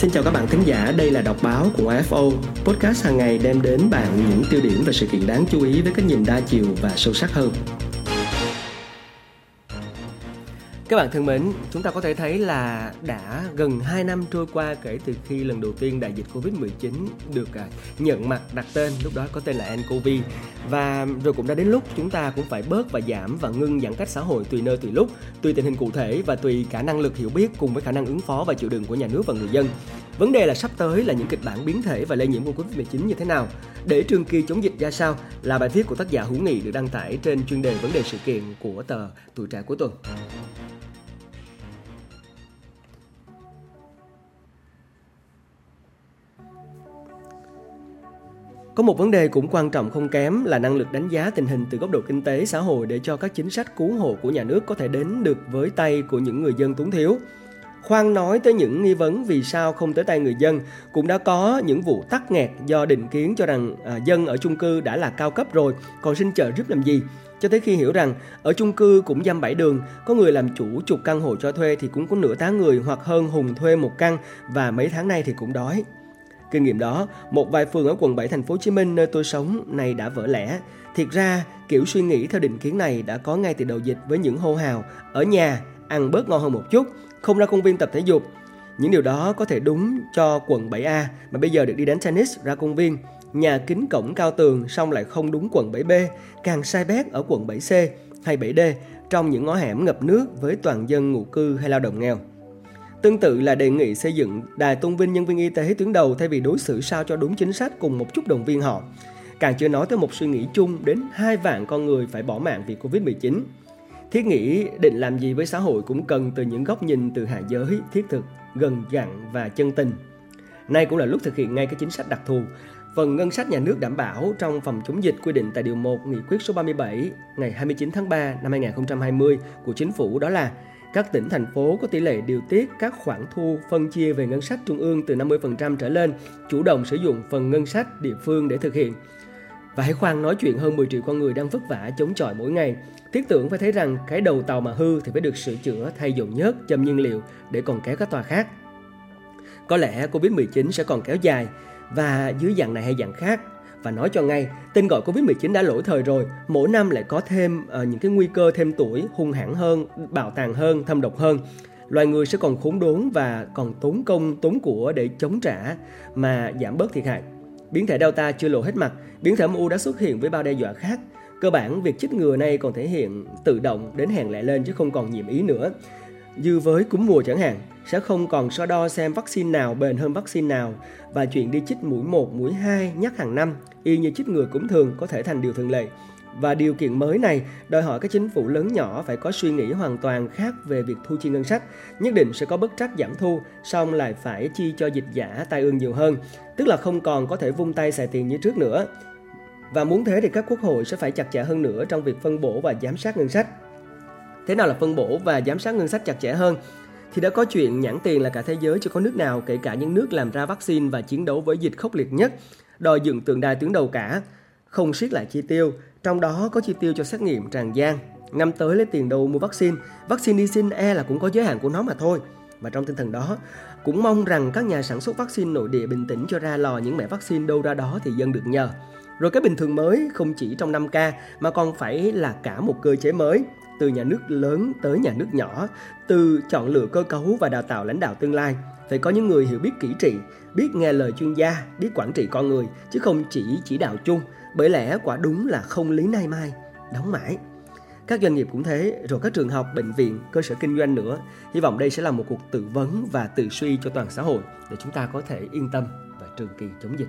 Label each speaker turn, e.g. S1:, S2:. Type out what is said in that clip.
S1: Xin chào các bạn thính giả, đây là đọc báo của AFO. Podcast hàng ngày đem đến bạn những tiêu điểm và sự kiện đáng chú ý với cái nhìn đa chiều và sâu sắc hơn. Các bạn thân mến, chúng ta có thể thấy là đã gần 2 năm trôi qua kể từ khi lần đầu tiên đại dịch Covid-19 được à, nhận mặt đặt tên, lúc đó có tên là nCoV. Và rồi cũng đã đến lúc chúng ta cũng phải bớt và giảm và ngưng giãn cách xã hội tùy nơi tùy lúc, tùy tình hình cụ thể và tùy khả năng lực hiểu biết cùng với khả năng ứng phó và chịu đựng của nhà nước và người dân. Vấn đề là sắp tới là những kịch bản biến thể và lây nhiễm của Covid-19 như thế nào? Để trường kỳ chống dịch ra sao là bài viết của tác giả Hữu Nghị được đăng tải trên chuyên đề vấn đề sự kiện của tờ Tuổi trẻ cuối tuần. Có một vấn đề cũng quan trọng không kém là năng lực đánh giá tình hình từ góc độ kinh tế xã hội để cho các chính sách cứu hộ của nhà nước có thể đến được với tay của những người dân túng thiếu. Khoan nói tới những nghi vấn vì sao không tới tay người dân, cũng đã có những vụ tắc nghẹt do định kiến cho rằng à, dân ở chung cư đã là cao cấp rồi, còn xin trợ giúp làm gì? Cho tới khi hiểu rằng ở chung cư cũng dăm bảy đường, có người làm chủ chục căn hộ cho thuê thì cũng có nửa tá người hoặc hơn hùng thuê một căn và mấy tháng nay thì cũng đói. Kinh nghiệm đó, một vài phường ở quận 7 thành phố Hồ Chí Minh nơi tôi sống này đã vỡ lẽ. Thiệt ra, kiểu suy nghĩ theo định kiến này đã có ngay từ đầu dịch với những hô hào ở nhà ăn bớt ngon hơn một chút, không ra công viên tập thể dục. Những điều đó có thể đúng cho quận 7A mà bây giờ được đi đánh tennis ra công viên. Nhà kính cổng cao tường xong lại không đúng quận 7B, càng sai bét ở quận 7C hay 7D trong những ngõ hẻm ngập nước với toàn dân ngụ cư hay lao động nghèo. Tương tự là đề nghị xây dựng đài tôn vinh nhân viên y tế tuyến đầu thay vì đối xử sao cho đúng chính sách cùng một chút động viên họ. Càng chưa nói tới một suy nghĩ chung đến hai vạn con người phải bỏ mạng vì Covid-19. Thiết nghĩ định làm gì với xã hội cũng cần từ những góc nhìn từ hạ giới, thiết thực, gần gặn và chân tình. Nay cũng là lúc thực hiện ngay cái chính sách đặc thù. Phần ngân sách nhà nước đảm bảo trong phòng chống dịch quy định tại Điều 1 Nghị quyết số 37 ngày 29 tháng 3 năm 2020 của Chính phủ đó là các tỉnh, thành phố có tỷ lệ điều tiết các khoản thu phân chia về ngân sách trung ương từ 50% trở lên, chủ động sử dụng phần ngân sách địa phương để thực hiện. Và hãy khoan nói chuyện hơn 10 triệu con người đang vất vả chống chọi mỗi ngày. Thiết tưởng phải thấy rằng cái đầu tàu mà hư thì phải được sửa chữa thay dầu nhớt, châm nhiên liệu để còn kéo các tòa khác. Có lẽ Covid-19 sẽ còn kéo dài và dưới dạng này hay dạng khác và nói cho ngay tên gọi Covid-19 đã lỗi thời rồi. Mỗi năm lại có thêm uh, những cái nguy cơ thêm tuổi hung hãn hơn bạo tàn hơn thâm độc hơn. Loài người sẽ còn khốn đốn và còn tốn công tốn của để chống trả mà giảm bớt thiệt hại. Biến thể Delta chưa lộ hết mặt. Biến thể MU đã xuất hiện với bao đe dọa khác. Cơ bản việc chích ngừa này còn thể hiện tự động đến hẹn lại lên chứ không còn nhiệm ý nữa như với cúm mùa chẳng hạn sẽ không còn so đo xem vaccine nào bền hơn vaccine nào và chuyện đi chích mũi 1, mũi 2 nhắc hàng năm y như chích ngừa cúm thường có thể thành điều thường lệ. Và điều kiện mới này đòi hỏi các chính phủ lớn nhỏ phải có suy nghĩ hoàn toàn khác về việc thu chi ngân sách. Nhất định sẽ có bất trắc giảm thu, xong lại phải chi cho dịch giả tai ương nhiều hơn. Tức là không còn có thể vung tay xài tiền như trước nữa. Và muốn thế thì các quốc hội sẽ phải chặt chẽ hơn nữa trong việc phân bổ và giám sát ngân sách. Thế nào là phân bổ và giám sát ngân sách chặt chẽ hơn? Thì đã có chuyện nhãn tiền là cả thế giới chưa có nước nào kể cả những nước làm ra vaccine và chiến đấu với dịch khốc liệt nhất đòi dựng tượng đài tuyến đầu cả, không siết lại chi tiêu, trong đó có chi tiêu cho xét nghiệm tràn gian. Năm tới lấy tiền đâu mua vaccine, vaccine đi xin e là cũng có giới hạn của nó mà thôi. Và trong tinh thần đó, cũng mong rằng các nhà sản xuất vaccine nội địa bình tĩnh cho ra lò những mẻ vaccine đâu ra đó thì dân được nhờ. Rồi cái bình thường mới không chỉ trong 5K mà còn phải là cả một cơ chế mới, từ nhà nước lớn tới nhà nước nhỏ, từ chọn lựa cơ cấu và đào tạo lãnh đạo tương lai. Phải có những người hiểu biết kỹ trị, biết nghe lời chuyên gia, biết quản trị con người, chứ không chỉ chỉ đạo chung. Bởi lẽ quả đúng là không lý nay mai, đóng mãi. Các doanh nghiệp cũng thế, rồi các trường học, bệnh viện, cơ sở kinh doanh nữa. Hy vọng đây sẽ là một cuộc tự vấn và tự suy cho toàn xã hội để chúng ta có thể yên tâm và trường kỳ chống dịch.